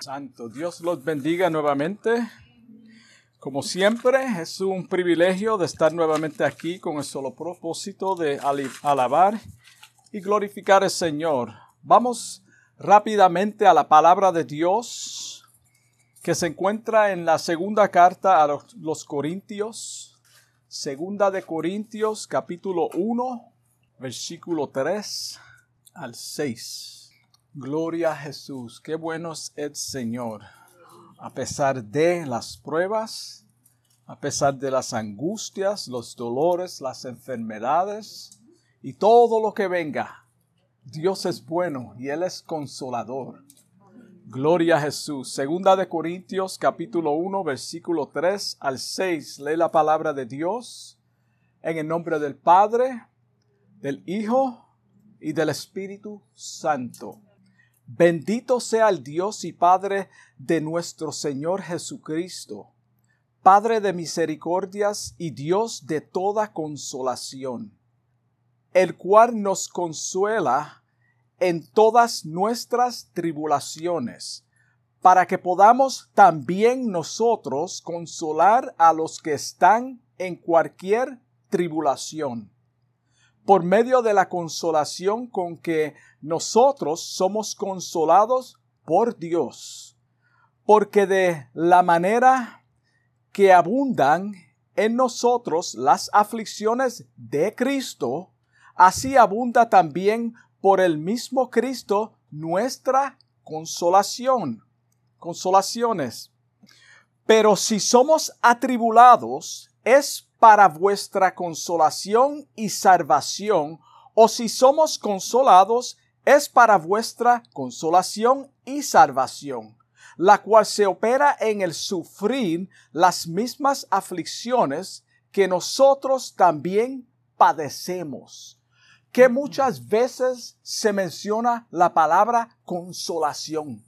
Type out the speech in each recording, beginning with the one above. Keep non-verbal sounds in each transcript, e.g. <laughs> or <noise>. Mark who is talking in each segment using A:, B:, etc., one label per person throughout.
A: Santo, Dios los bendiga nuevamente. Como siempre, es un privilegio de estar nuevamente aquí con el solo propósito de alabar y glorificar al Señor. Vamos rápidamente a la palabra de Dios que se encuentra en la segunda carta a los, Corintios. Segunda de Corintios, capítulo 1, versículo 3 al 6. Gloria a Jesús, qué bueno es el Señor. A pesar de las pruebas, a pesar de las angustias, los dolores, las enfermedades y todo lo que venga, Dios es bueno y Él es consolador. Gloria a Jesús. Segunda de Corintios capítulo 1 versículo 3 al 6. Lee la palabra de Dios en el nombre del Padre, del Hijo y del Espíritu Santo. Bendito sea el Dios y Padre de nuestro Señor Jesucristo, Padre de misericordias y Dios de toda consolación, el cual nos consuela en todas nuestras tribulaciones, para que podamos también nosotros consolar a los que están en cualquier tribulación por medio de la consolación con que nosotros somos consolados por Dios, porque de la manera que abundan en nosotros las aflicciones de Cristo, así abunda también por el mismo Cristo nuestra consolación. Consolaciones. Pero si somos atribulados, es para vuestra consolación y salvación, o si somos consolados, es para vuestra consolación y salvación, la cual se opera en el sufrir las mismas aflicciones que nosotros también padecemos. Que muchas veces se menciona la palabra consolación.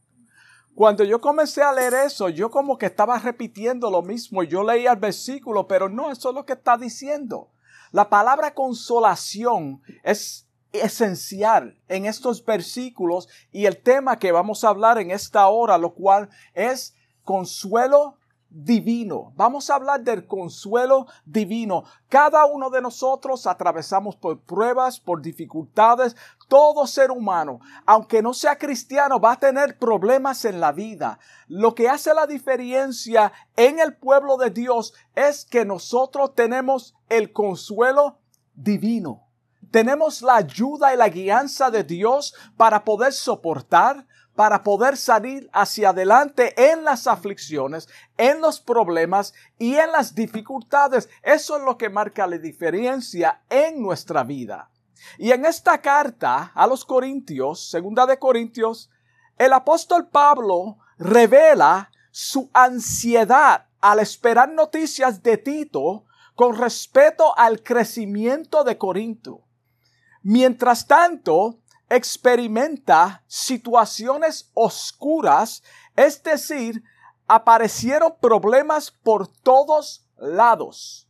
A: Cuando yo comencé a leer eso, yo como que estaba repitiendo lo mismo. Yo leía el versículo, pero no, eso es lo que está diciendo. La palabra consolación es esencial en estos versículos y el tema que vamos a hablar en esta hora, lo cual es consuelo divino. Vamos a hablar del consuelo divino. Cada uno de nosotros atravesamos por pruebas, por dificultades. Todo ser humano, aunque no sea cristiano, va a tener problemas en la vida. Lo que hace la diferencia en el pueblo de Dios es que nosotros tenemos el consuelo divino. Tenemos la ayuda y la guianza de Dios para poder soportar, para poder salir hacia adelante en las aflicciones, en los problemas y en las dificultades. Eso es lo que marca la diferencia en nuestra vida. Y en esta carta a los Corintios, segunda de Corintios, el apóstol Pablo revela su ansiedad al esperar noticias de Tito con respecto al crecimiento de Corinto. Mientras tanto, experimenta situaciones oscuras, es decir, aparecieron problemas por todos lados.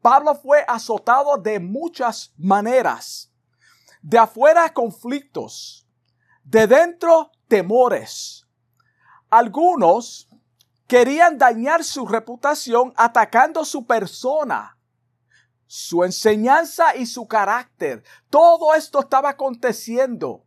A: Pablo fue azotado de muchas maneras. De afuera conflictos, de dentro temores. Algunos querían dañar su reputación atacando su persona su enseñanza y su carácter. Todo esto estaba aconteciendo.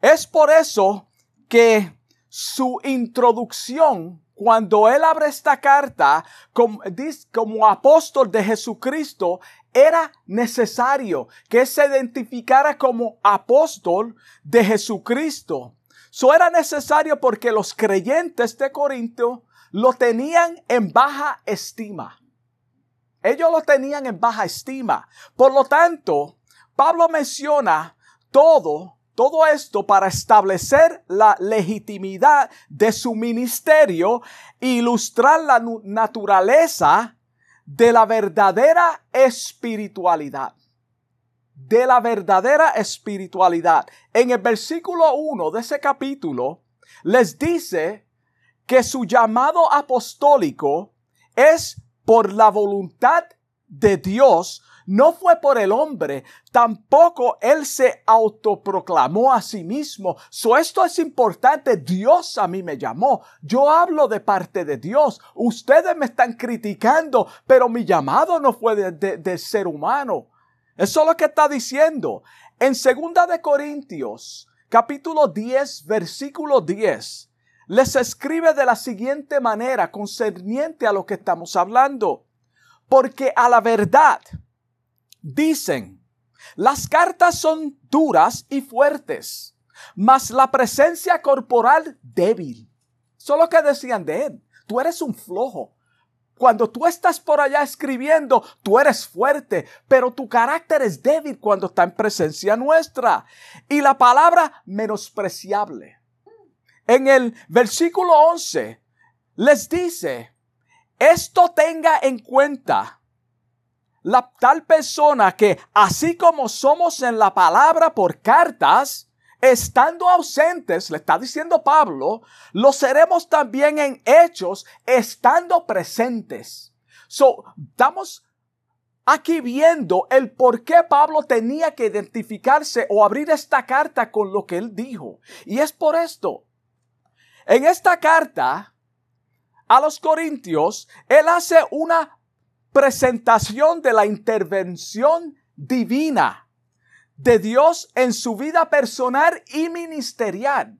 A: Es por eso que su introducción, cuando él abre esta carta como, apóstol de Jesucristo, era necesario que se identificara como apóstol de Jesucristo. Eso era necesario porque los creyentes de Corinto lo tenían en baja estima. Ellos lo tenían en baja estima. Por lo tanto, Pablo menciona todo, todo esto para establecer la legitimidad de su ministerio e ilustrar la naturaleza de la verdadera espiritualidad. De la verdadera espiritualidad. En el versículo 1 de ese capítulo les dice que su llamado apostólico es por la voluntad de Dios, no fue por el hombre, tampoco él se autoproclamó a sí mismo. So esto es importante, Dios a mí me llamó, yo hablo de parte de Dios, ustedes me están criticando, pero mi llamado no fue de, ser humano. Eso es lo que está diciendo. En segunda de Corintios, capítulo 10, versículo 10, les escribe de la siguiente manera concerniente a lo que estamos hablando. Porque a la verdad, dicen, las cartas son duras y fuertes, mas la presencia corporal débil. Solo que decían de él, tú eres un flojo. Cuando tú estás por allá escribiendo, tú eres fuerte, pero tu carácter es débil cuando está en presencia nuestra. Y la palabra menospreciable. En el versículo 11 les dice, esto tenga en cuenta la tal persona que así como somos en la palabra por cartas, estando ausentes, le está diciendo Pablo, lo seremos también en hechos, estando presentes. So, estamos aquí viendo el por qué Pablo tenía que identificarse o abrir esta carta con lo que él dijo. Y es por esto. En esta carta a los Corintios, él hace una presentación de la intervención divina de Dios en su vida personal y ministerial.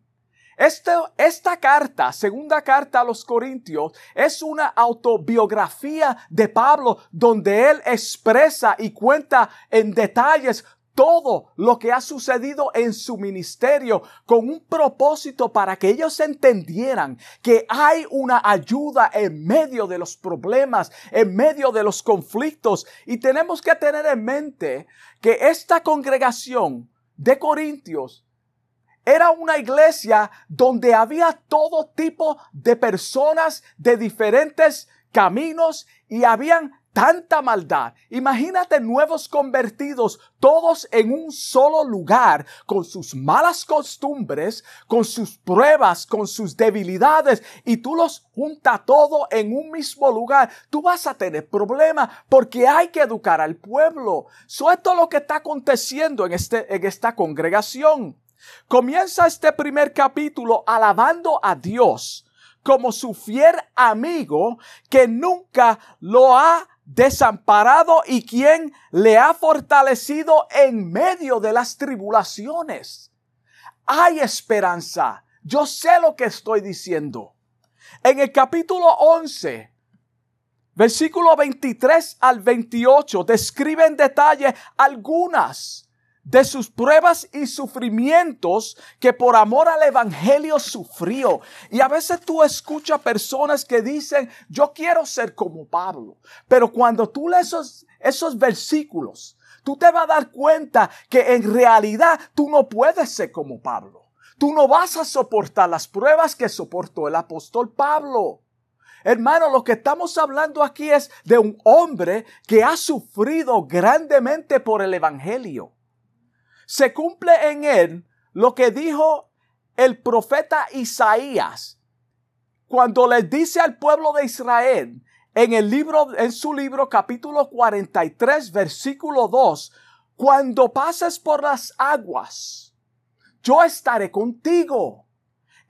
A: Esta carta, segunda carta a los Corintios, es una autobiografía de Pablo donde él expresa y cuenta en detalles todo lo que ha sucedido en su ministerio con un propósito para que ellos entendieran que hay una ayuda en medio de los problemas, en medio de los conflictos. Y tenemos que tener en mente que esta congregación de Corintios era una iglesia donde había todo tipo de personas de diferentes caminos y habían tanta maldad. Imagínate nuevos convertidos, todos en un solo lugar, con sus malas costumbres, con sus pruebas, con sus debilidades, y tú los junta todo en un mismo lugar. Tú vas a tener problemas porque hay que educar al pueblo. Eso es todo lo que está aconteciendo en, este, en esta congregación. Comienza este primer capítulo alabando a Dios como su fiel amigo que nunca lo ha desamparado y quien le ha fortalecido en medio de las tribulaciones. Hay esperanza. Yo sé lo que estoy diciendo. En el capítulo 11, versículo 23 al 28, describe en detalle algunas de sus pruebas y sufrimientos que por amor al Evangelio sufrió. Y a veces tú escuchas personas que dicen, yo quiero ser como Pablo. Pero cuando tú lees esos, versículos, tú te vas a dar cuenta que en realidad tú no puedes ser como Pablo. Tú no vas a soportar las pruebas que soportó el apóstol Pablo. Hermano, lo que estamos hablando aquí es de un hombre que ha sufrido grandemente por el Evangelio se cumple en él lo que dijo el profeta Isaías cuando le dice al pueblo de Israel en el libro, en su libro capítulo 43 versículo 2, cuando pases por las aguas, yo estaré contigo.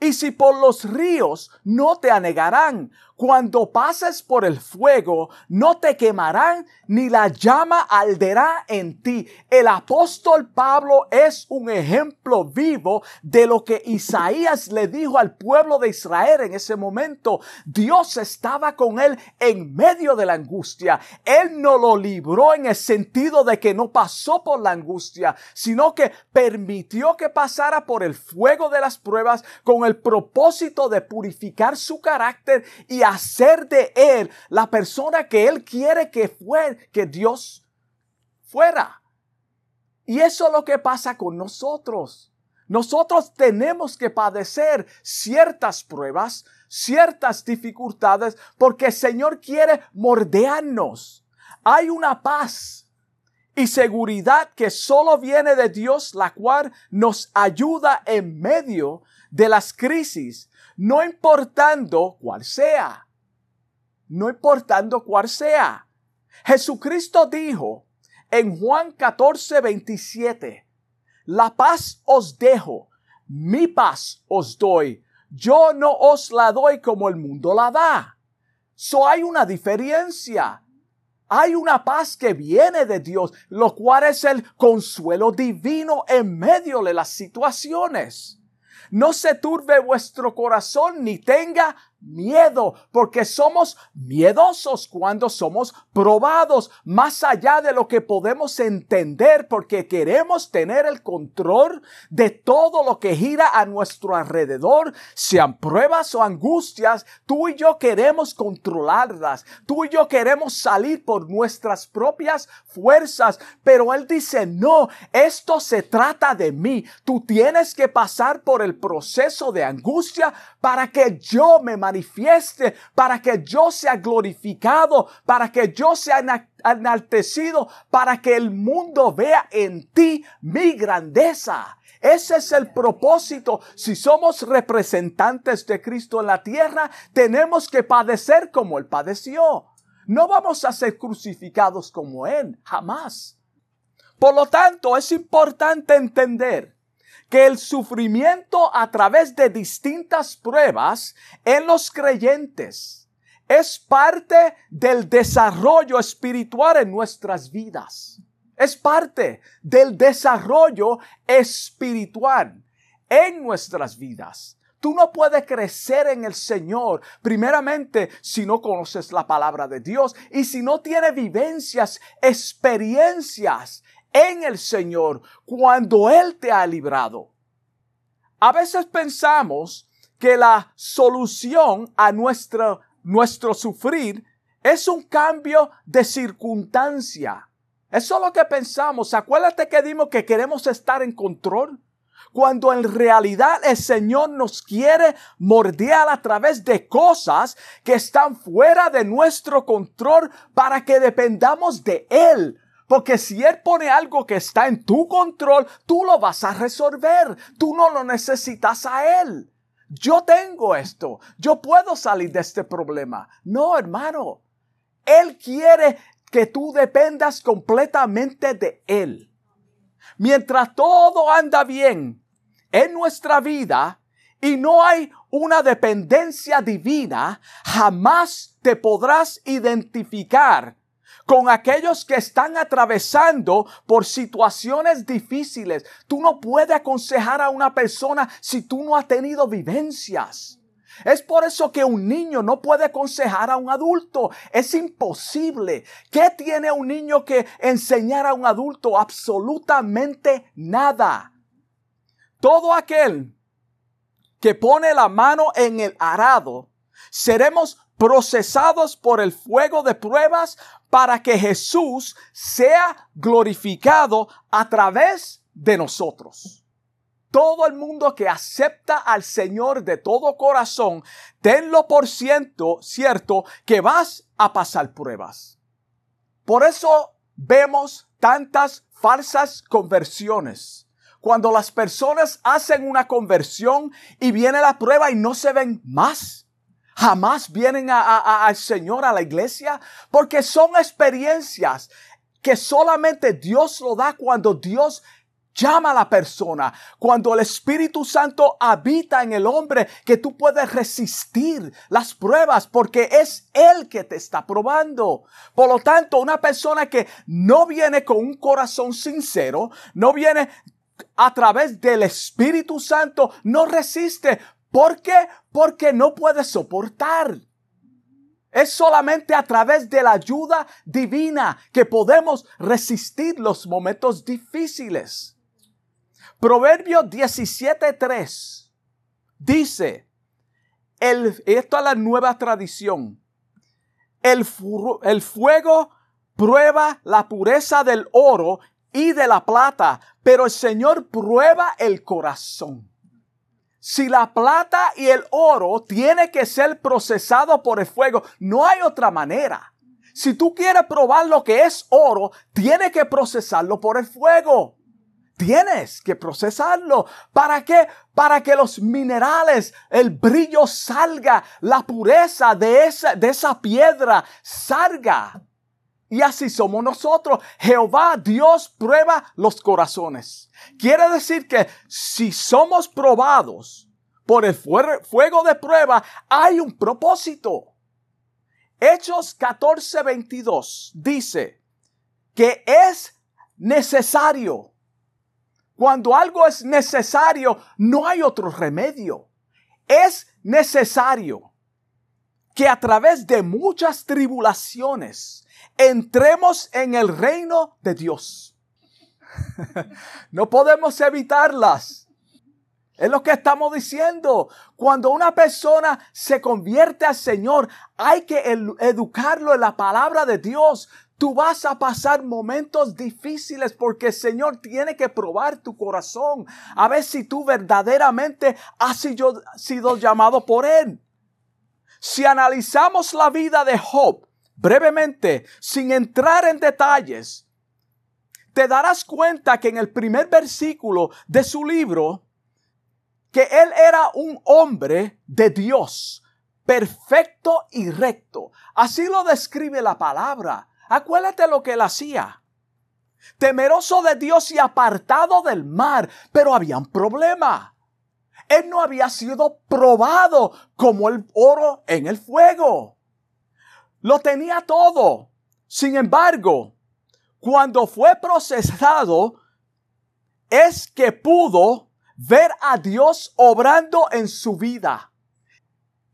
A: Y si por los ríos no te anegarán, cuando pases por el fuego, no te quemarán, ni la llama alderá en ti. El apóstol Pablo es un ejemplo vivo de lo que Isaías le dijo al pueblo de Israel en ese momento. Dios estaba con él en medio de la angustia. Él no lo libró en el sentido de que no pasó por la angustia, sino que permitió que pasara por el fuego de las pruebas con el propósito de purificar su carácter y hacer de él la persona que él quiere que fue, que Dios fuera. Y eso es lo que pasa con nosotros. Nosotros tenemos que padecer ciertas pruebas, ciertas dificultades, porque el Señor quiere mordearnos. Hay una paz y seguridad que solo viene de Dios, la cual nos ayuda en medio de las crisis, no importando cuál sea no importando cuál sea. Jesucristo dijo en Juan 14, 27. La paz os dejo, mi paz os doy. Yo no os la doy como el mundo la da. So hay una diferencia. Hay una paz que viene de Dios, lo cual es el consuelo divino en medio de las situaciones. No se turbe vuestro corazón ni tenga miedo, porque somos miedosos cuando somos probados más allá de lo que podemos entender, porque queremos tener el control de todo lo que gira a nuestro alrededor, sean pruebas o angustias, tú y yo queremos controlarlas, tú y yo queremos salir por nuestras propias fuerzas, pero Él dice, no, esto se trata de mí, tú tienes que pasar por el proceso de angustia para que yo me manifieste, para que yo sea glorificado, para que yo sea enaltecido, para que el mundo vea en ti mi grandeza. Ese es el propósito. Si somos representantes de Cristo en la tierra, tenemos que padecer como Él padeció. No vamos a ser crucificados como Él, jamás. Por lo tanto, es importante entender que el sufrimiento a través de distintas pruebas en los creyentes es parte del desarrollo espiritual en nuestras vidas. Es parte del desarrollo espiritual en nuestras vidas. Tú no puedes crecer en el Señor, primeramente, si no conoces la palabra de Dios y si no tienes vivencias, experiencias en el Señor cuando Él te ha librado. A veces pensamos que la solución a nuestro, nuestro sufrir es un cambio de circunstancia. Eso es lo que pensamos. Acuérdate que dimos que queremos estar en control. Cuando en realidad el Señor nos quiere mordear a través de cosas que están fuera de nuestro control para que dependamos de Él porque si Él pone algo que está en tu control, tú lo vas a resolver. Tú no lo necesitas a Él. Yo tengo esto. Yo puedo salir de este problema. No, hermano. Él quiere que tú dependas completamente de Él. Mientras todo anda bien en nuestra vida y no hay una dependencia divina, jamás te podrás identificar con aquellos que están atravesando por situaciones difíciles. Tú no puedes aconsejar a una persona si tú no has tenido vivencias. Es por eso que un niño no puede aconsejar a un adulto. Es imposible. ¿Qué tiene un niño que enseñar a un adulto? Absolutamente nada. Todo aquel que pone la mano en el arado, seremos procesados por el fuego de pruebas para que Jesús sea glorificado a través de nosotros. Todo el mundo que acepta al Señor de todo corazón, tenlo por ciento cierto que vas a pasar pruebas. Por eso vemos tantas falsas conversiones. Cuando las personas hacen una conversión y viene la prueba y no se ven más jamás vienen al Señor, a la iglesia, porque son experiencias que solamente Dios lo da cuando Dios llama a la persona, cuando el Espíritu Santo habita en el hombre, que tú puedes resistir las pruebas porque es Él que te está probando. Por lo tanto, una persona que no viene con un corazón sincero, no viene a través del Espíritu Santo, no resiste ¿Por qué? Porque no puede soportar. Es solamente a través de la ayuda divina que podemos resistir los momentos difíciles. Proverbio 17.3 dice, el, esto es la nueva tradición, el, el fuego prueba la pureza del oro y de la plata, pero el Señor prueba el corazón. Si la plata y el oro tiene que ser procesado por el fuego, no hay otra manera. Si tú quieres probar lo que es oro, tiene que procesarlo por el fuego. Tienes que procesarlo. ¿Para qué? Para que los minerales, el brillo salga, la pureza de esa, de esa piedra salga. Y así somos nosotros. Jehová, Dios, prueba los corazones. Quiere decir que si somos probados por el fuego de prueba, hay un propósito. Hechos 14, 22 dice que es necesario. Cuando algo es necesario, no hay otro remedio. Es necesario que a través de muchas tribulaciones entremos en el reino de Dios. <laughs> no podemos evitarlas. Es lo que estamos diciendo. Cuando una persona se convierte al Señor, hay que educarlo en la palabra de Dios. Tú vas a pasar momentos difíciles porque el Señor tiene que probar tu corazón a ver si tú verdaderamente has sido, llamado por Él. Si analizamos la vida de Job brevemente, sin entrar en detalles, te darás cuenta que en el primer versículo de su libro, que él era un hombre de Dios, perfecto y recto. Así lo describe la palabra. Acuérdate lo que él hacía. Temeroso de Dios y apartado del mar, pero había un problema. Él no había sido probado como el oro en el fuego. Lo tenía todo. Sin embargo, cuando fue procesado, es que pudo ver a Dios obrando en su vida.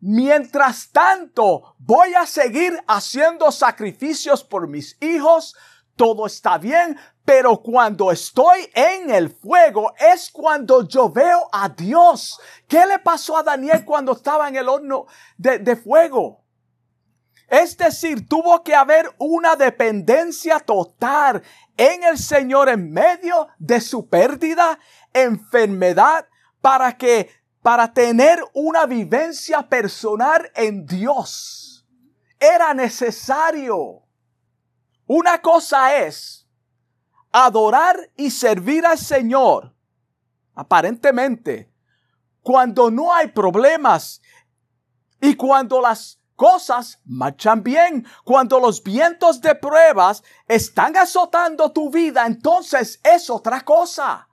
A: Mientras tanto, voy a seguir haciendo sacrificios por mis hijos. Todo está bien, pero cuando estoy en el fuego es cuando yo veo a Dios. ¿Qué le pasó a Daniel cuando estaba en el horno de, de fuego? Es decir, tuvo que haber una dependencia total en el Señor en medio de su pérdida, enfermedad, para que, para tener una vivencia personal en Dios. Era necesario. Una cosa es adorar y servir al Señor, aparentemente, cuando no hay problemas y cuando las cosas marchan bien. Cuando los vientos de pruebas están azotando tu vida, entonces es otra cosa.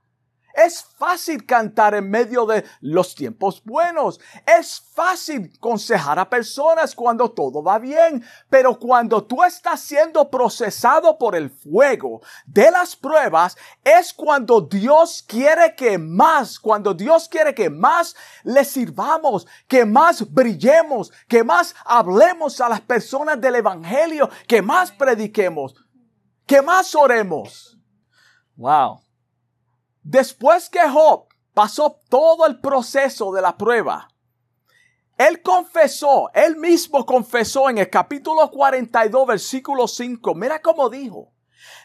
A: Es fácil cantar en medio de los tiempos buenos. Es fácil aconsejar a personas cuando todo va bien. Pero cuando tú estás siendo procesado por el fuego de las pruebas, es cuando Dios quiere que más, cuando Dios quiere que más le sirvamos, que más brillemos, que más hablemos a las personas del Evangelio, que más prediquemos, que más oremos. Wow. Después que Job pasó todo el proceso de la prueba, él confesó, él mismo confesó en el capítulo 42, versículo 5, mira cómo dijo,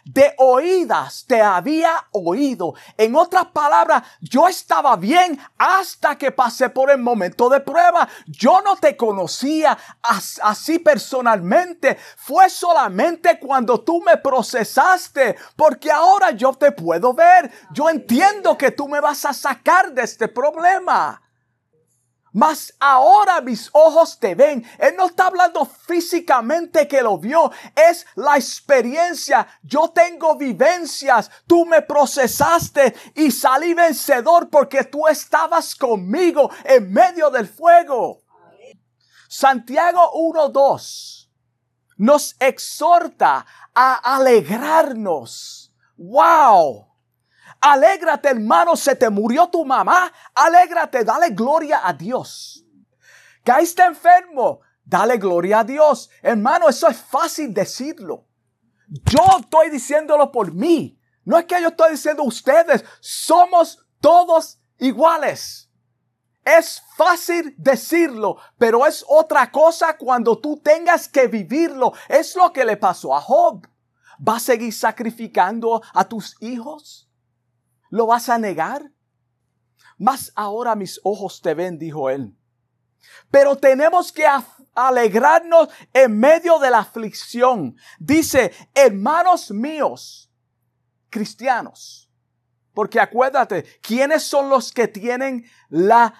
A: de oídas te había oído. En otras palabras, yo estaba bien hasta que pasé por el momento de prueba. Yo no te conocía así personalmente. Fue solamente cuando tú me procesaste, porque ahora yo te puedo ver. Yo entiendo que tú me vas a sacar de este problema. Mas ahora mis ojos te ven. Él no está hablando físicamente que lo vio. Es la experiencia. Yo tengo vivencias. Tú me procesaste y salí vencedor porque tú estabas conmigo en medio del fuego. Santiago 1.2 nos exhorta a alegrarnos. ¡Wow! Alégrate, hermano, se te murió tu mamá. Alégrate, dale gloria a Dios. Caíste enfermo, dale gloria a Dios. Hermano, eso es fácil decirlo. Yo estoy diciéndolo por mí. No es que yo estoy diciendo ustedes, somos todos iguales. Es fácil decirlo, pero es otra cosa cuando tú tengas que vivirlo. Es lo que le pasó a Job. ¿Va a seguir sacrificando a tus hijos? ¿Lo vas a negar? Mas ahora mis ojos te ven, dijo él. Pero tenemos que alegrarnos en medio de la aflicción. Dice, hermanos míos, cristianos. Porque acuérdate, ¿quiénes son los que tienen la,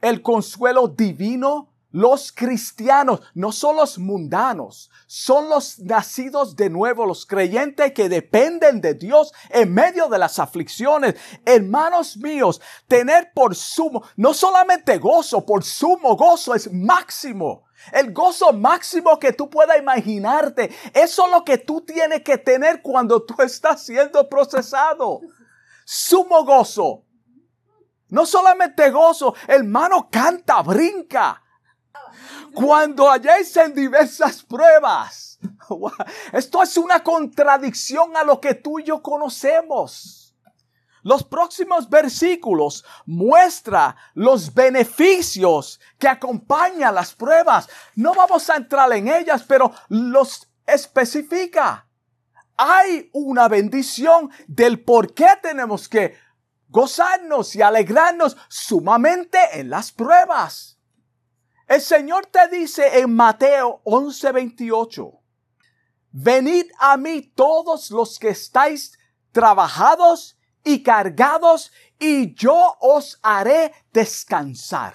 A: el consuelo divino Los cristianos no son los mundanos, son los nacidos de nuevo, los creyentes que dependen de Dios en medio de las aflicciones. Hermanos míos, tener por sumo, no solamente gozo, por sumo gozo es máximo. El gozo máximo que tú puedas imaginarte. Eso es lo que tú tienes que tener cuando tú estás siendo procesado. Sumo gozo. No solamente gozo, hermano canta, brinca cuando halléis en diversas pruebas. <laughs> Esto es una contradicción a lo que tú y yo conocemos. Los próximos versículos muestra los beneficios que acompañan las pruebas. No vamos a entrar en ellas, pero los especifica. Hay una bendición del por qué tenemos que gozarnos y alegrarnos sumamente en las pruebas. El Señor te dice en Mateo 11:28, venid a mí todos los que estáis trabajados y cargados, y yo os haré descansar.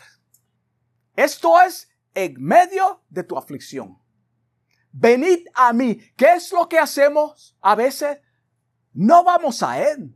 A: Esto es en medio de tu aflicción. Venid a mí. ¿Qué es lo que hacemos a veces? No vamos a Él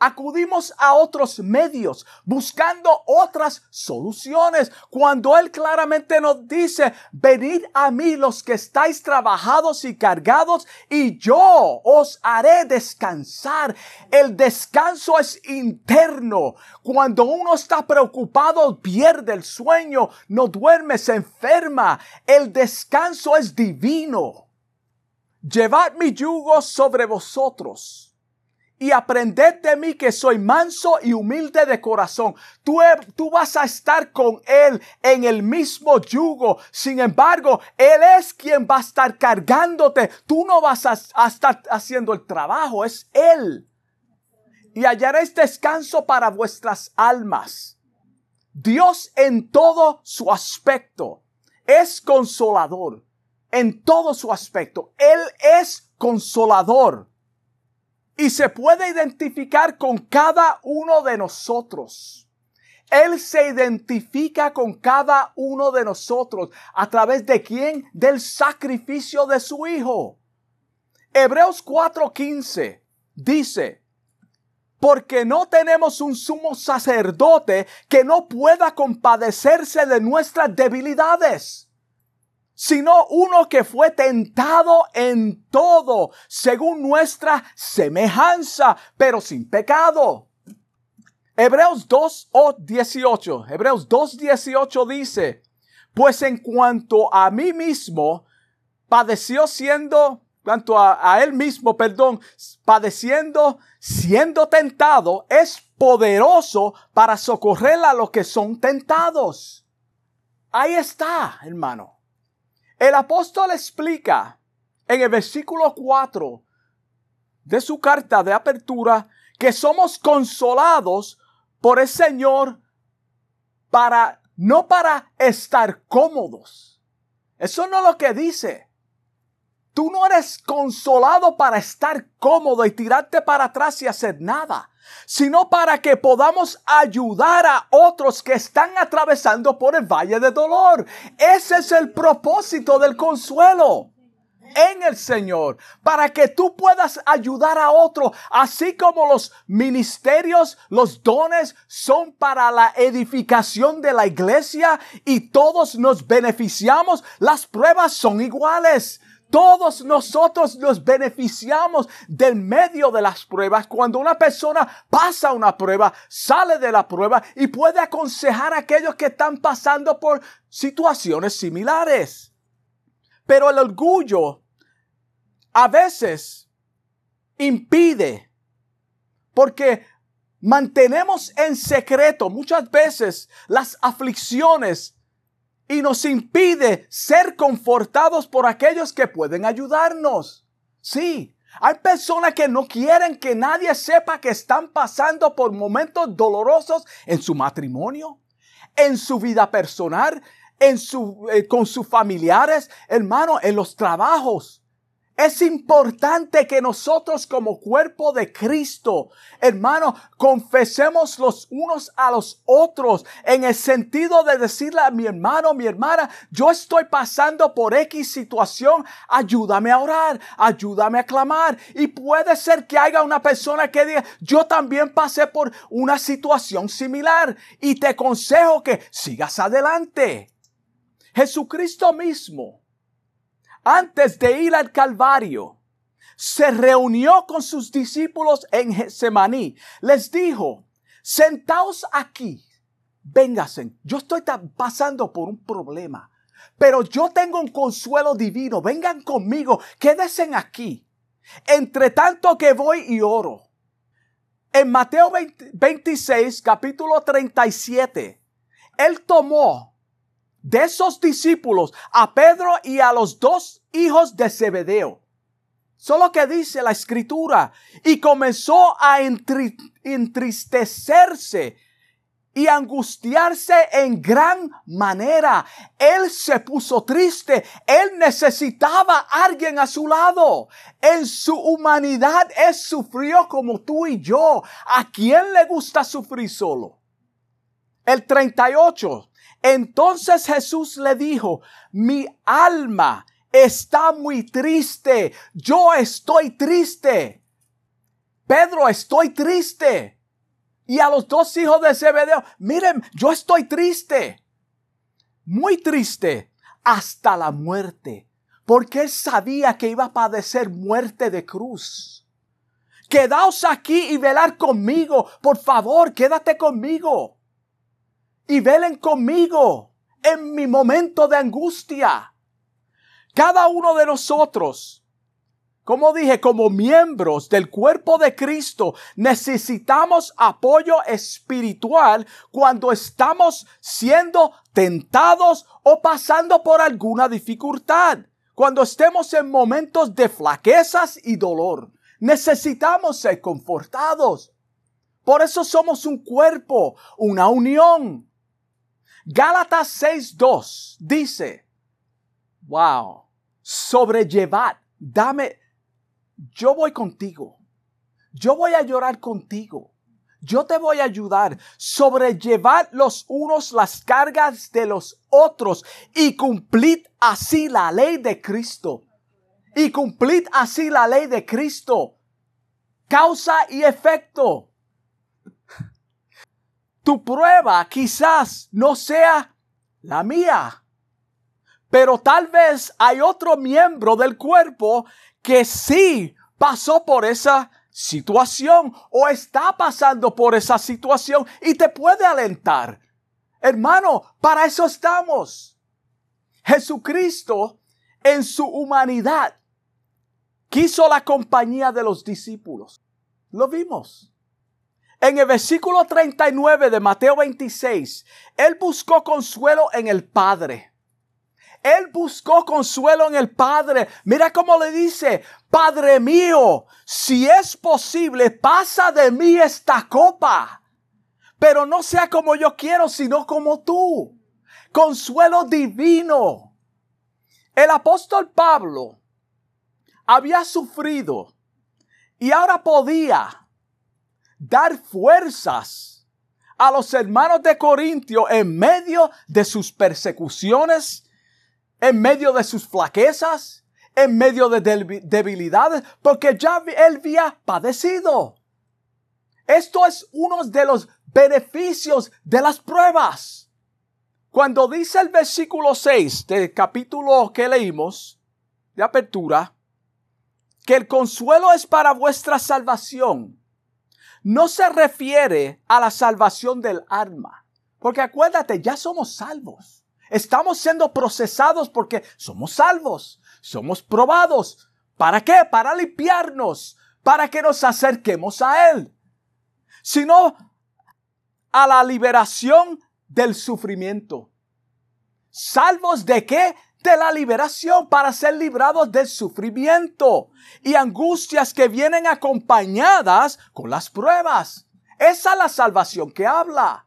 A: acudimos a otros medios buscando otras soluciones cuando Él claramente nos dice, venid a mí los que estáis trabajados y cargados y yo os haré descansar. El descanso es interno. Cuando uno está preocupado pierde el sueño, no duerme, se enferma. El descanso es divino. Llevad mi yugo sobre vosotros y aprended de mí que soy manso y humilde de corazón. Tú, tú, vas a estar con Él en el mismo yugo. Sin embargo, Él es quien va a estar cargándote. Tú no vas a, a estar haciendo el trabajo, es Él. Y hallaréis descanso para vuestras almas. Dios en todo su aspecto es consolador. En todo su aspecto. Él es consolador y se puede identificar con cada uno de nosotros. Él se identifica con cada uno de nosotros a través de quién? Del sacrificio de su Hijo. Hebreos 4:15 dice, porque no tenemos un sumo sacerdote que no pueda compadecerse de nuestras debilidades sino uno que fue tentado en todo, según nuestra semejanza, pero sin pecado. Hebreos 2 o 18. Hebreos 2, 18 dice, pues en cuanto a mí mismo, padeció siendo, cuanto a, a él mismo, perdón, padeciendo, siendo tentado, es poderoso para socorrer a los que son tentados. Ahí está, hermano. El apóstol explica en el versículo 4 de su carta de apertura que somos consolados por el Señor para no para estar cómodos. Eso no es lo que dice. Tú no eres consolado para estar cómodo y tirarte para atrás y hacer nada sino para que podamos ayudar a otros que están atravesando por el valle de dolor. Ese es el propósito del consuelo en el Señor, para que tú puedas ayudar a otro, así como los ministerios, los dones son para la edificación de la iglesia y todos nos beneficiamos, las pruebas son iguales. Todos nosotros nos beneficiamos del medio de las pruebas. Cuando una persona pasa una prueba, sale de la prueba y puede aconsejar a aquellos que están pasando por situaciones similares. Pero el orgullo a veces impide porque mantenemos en secreto muchas veces las aflicciones y nos impide ser confortados por aquellos que pueden ayudarnos. Sí, hay personas que no quieren que nadie sepa que están pasando por momentos dolorosos en su matrimonio, en su vida personal, en su, eh, con sus familiares, hermano, en los trabajos. Es importante que nosotros como cuerpo de Cristo, hermano, confesemos los unos a los otros en el sentido de decirle a mi hermano, mi hermana, yo estoy pasando por X situación, ayúdame a orar, ayúdame a clamar. Y puede ser que haya una persona que diga, yo también pasé por una situación similar y te aconsejo que sigas adelante. Jesucristo mismo antes de ir al Calvario, se reunió con sus discípulos en Getsemaní. Les dijo, sentaos aquí, véngasen. Yo estoy pasando por un problema, pero yo tengo un consuelo divino. Vengan conmigo, quédense aquí. Entre tanto que voy y oro. En Mateo 26, capítulo 37, él tomó de esos discípulos a Pedro y a los dos hijos de Zebedeo. Solo que dice la escritura, y comenzó a entristecerse y angustiarse en gran manera. Él se puso triste. Él necesitaba a alguien a su lado. En su humanidad, él sufrió como tú y yo. ¿A quién le gusta sufrir solo? El 38. Entonces Jesús le dijo, mi alma está muy triste, yo estoy triste. Pedro, estoy triste. Y a los dos hijos de Zebedeo, miren, yo estoy triste, muy triste, hasta la muerte, porque él sabía que iba a padecer muerte de cruz. Quedaos aquí y velar conmigo, por favor, quédate conmigo y velen conmigo en mi momento de angustia. Cada uno de nosotros, como dije, como miembros del cuerpo de Cristo, necesitamos apoyo espiritual cuando estamos siendo tentados o pasando por alguna dificultad. Cuando estemos en momentos de flaquezas y dolor, necesitamos ser confortados. Por eso somos un cuerpo, una unión. Gálatas 6.2 dice, wow, sobrellevad, dame, yo voy contigo, yo voy a llorar contigo, yo te voy a ayudar, sobrellevad los unos las cargas de los otros y cumplid así la ley de Cristo. Y cumplid así la ley de Cristo. Causa y efecto. Tu prueba quizás no sea la mía, pero tal vez hay otro miembro del cuerpo que sí pasó por esa situación o está pasando por esa situación y te puede alentar. Hermano, para eso estamos. Jesucristo en su humanidad quiso la compañía de los discípulos. Lo vimos. En el versículo 39 de Mateo 26, Él buscó consuelo en el Padre. Él buscó consuelo en el Padre. Mira cómo le dice, Padre mío, si es posible, pasa de mí esta copa. Pero no sea como yo quiero, sino como tú. Consuelo divino. El apóstol Pablo había sufrido y ahora podía dar fuerzas a los hermanos de Corintio en medio de sus persecuciones, en medio de sus flaquezas, en medio de debilidades, porque ya él había padecido. Esto es uno de los beneficios de las pruebas. Cuando dice el versículo 6 del capítulo que leímos, de apertura, que el consuelo es para vuestra salvación no se refiere a la salvación del alma. Porque acuérdate, ya somos salvos. Estamos siendo procesados porque somos salvos. Somos probados. ¿Para qué? Para limpiarnos. Para que nos acerquemos a Él. Sino a la liberación del sufrimiento. ¿Salvos de qué? De la liberación para ser librados del sufrimiento y angustias que vienen acompañadas con las pruebas. Esa es la salvación que habla.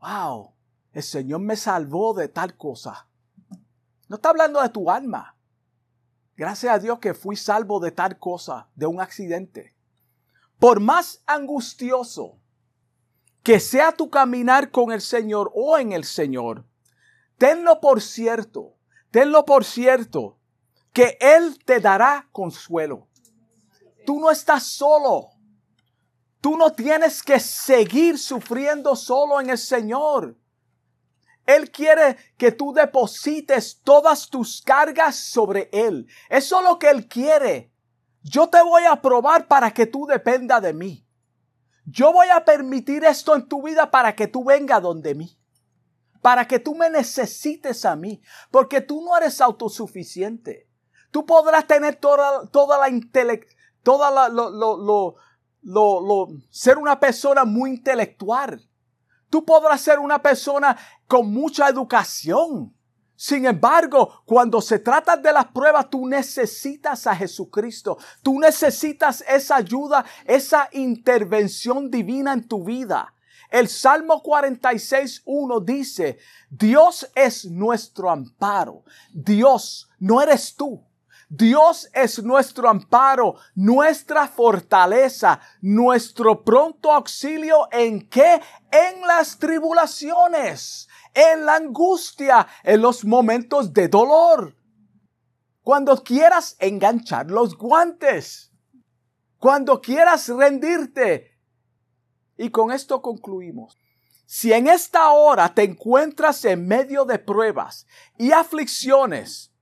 A: Wow, el Señor me salvó de tal cosa. No está hablando de tu alma. Gracias a Dios que fui salvo de tal cosa, de un accidente. Por más angustioso que sea tu caminar con el Señor o en el Señor, tenlo por cierto, tenlo por cierto, que Él te dará consuelo. Tú no estás solo. Tú no tienes que seguir sufriendo solo en el Señor. Él quiere que tú deposites todas tus cargas sobre Él. Eso es lo que Él quiere. Yo te voy a probar para que tú dependa de mí. Yo voy a permitir esto en tu vida para que tú venga donde mí. Para que tú me necesites a mí. Porque tú no eres autosuficiente. Tú podrás tener toda, toda la intelectualidad toda lo, lo, lo, lo, ser una persona muy intelectual. Tú podrás ser una persona con mucha educación. Sin embargo, cuando se trata de las pruebas, tú necesitas a Jesucristo. Tú necesitas esa ayuda, esa intervención divina en tu vida. El Salmo 46.1 dice, Dios es nuestro amparo. Dios, no eres tú. Dios es nuestro amparo, nuestra fortaleza, nuestro pronto auxilio en qué? En las tribulaciones, en la angustia, en los momentos de dolor. Cuando quieras enganchar los guantes, cuando quieras rendirte. Y con esto concluimos. Si en esta hora te encuentras en medio de pruebas y aflicciones,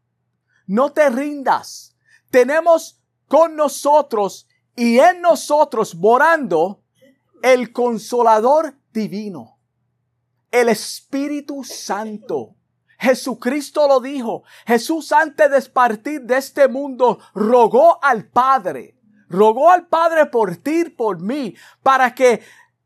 A: no te rindas. Tenemos con nosotros y en nosotros morando el consolador divino, el Espíritu Santo. Jesucristo lo dijo. Jesús antes de partir de este mundo rogó al Padre, rogó al Padre por ti, por mí, para que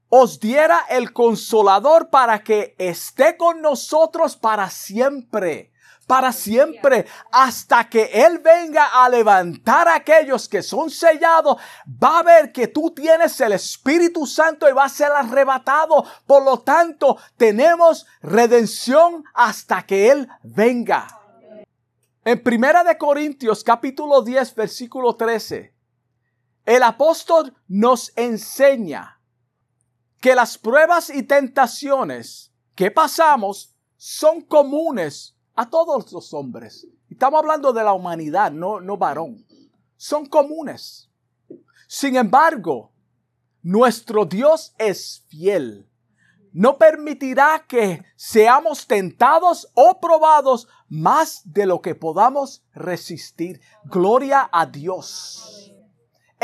A: os diera el consolador para que esté con nosotros para siempre para siempre hasta que Él venga a levantar a aquellos que son sellados. Va a ver que tú tienes el Espíritu Santo y va a ser arrebatado. Por lo tanto, tenemos redención hasta que Él venga. En Primera de Corintios capítulo 10 versículo 13, el apóstol nos enseña que las pruebas y tentaciones que pasamos son comunes a todos los hombres. Estamos hablando de la humanidad, no, no varón. Son comunes. Sin embargo, nuestro Dios es fiel. No permitirá que seamos tentados o probados más de lo que podamos resistir. Gloria a Dios.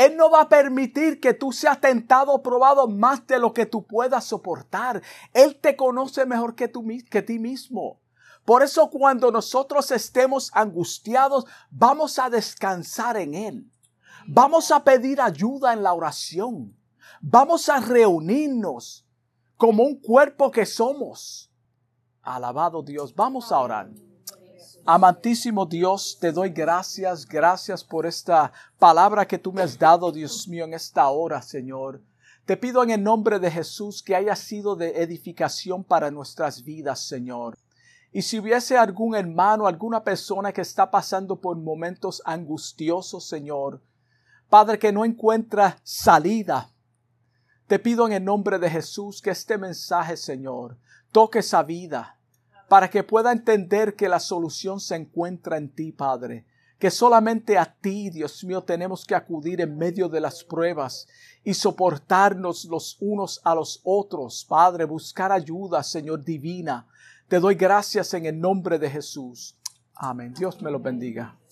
A: Él no va a permitir que tú seas tentado o probado más de lo que tú puedas soportar. Él te conoce mejor que, tú, que ti mismo. Por eso cuando nosotros estemos angustiados, vamos a descansar en Él. Vamos a pedir ayuda en la oración. Vamos a reunirnos como un cuerpo que somos. Alabado Dios, vamos a orar. Amantísimo Dios, te doy gracias, gracias por esta palabra que tú me has dado, Dios mío, en esta hora, Señor. Te pido en el nombre de Jesús que haya sido de edificación para nuestras vidas, Señor. Y si hubiese algún hermano, alguna persona que está pasando por momentos angustiosos, Señor, Padre, que no encuentra salida, te pido en el nombre de Jesús que este mensaje, Señor, toque esa vida para que pueda entender que la solución se encuentra en ti, Padre. Que solamente a ti, Dios mío, tenemos que acudir en medio de las pruebas y soportarnos los unos a los otros, Padre, buscar ayuda, Señor, divina te doy gracias en el nombre de Jesús. Amén. Dios me lo bendiga.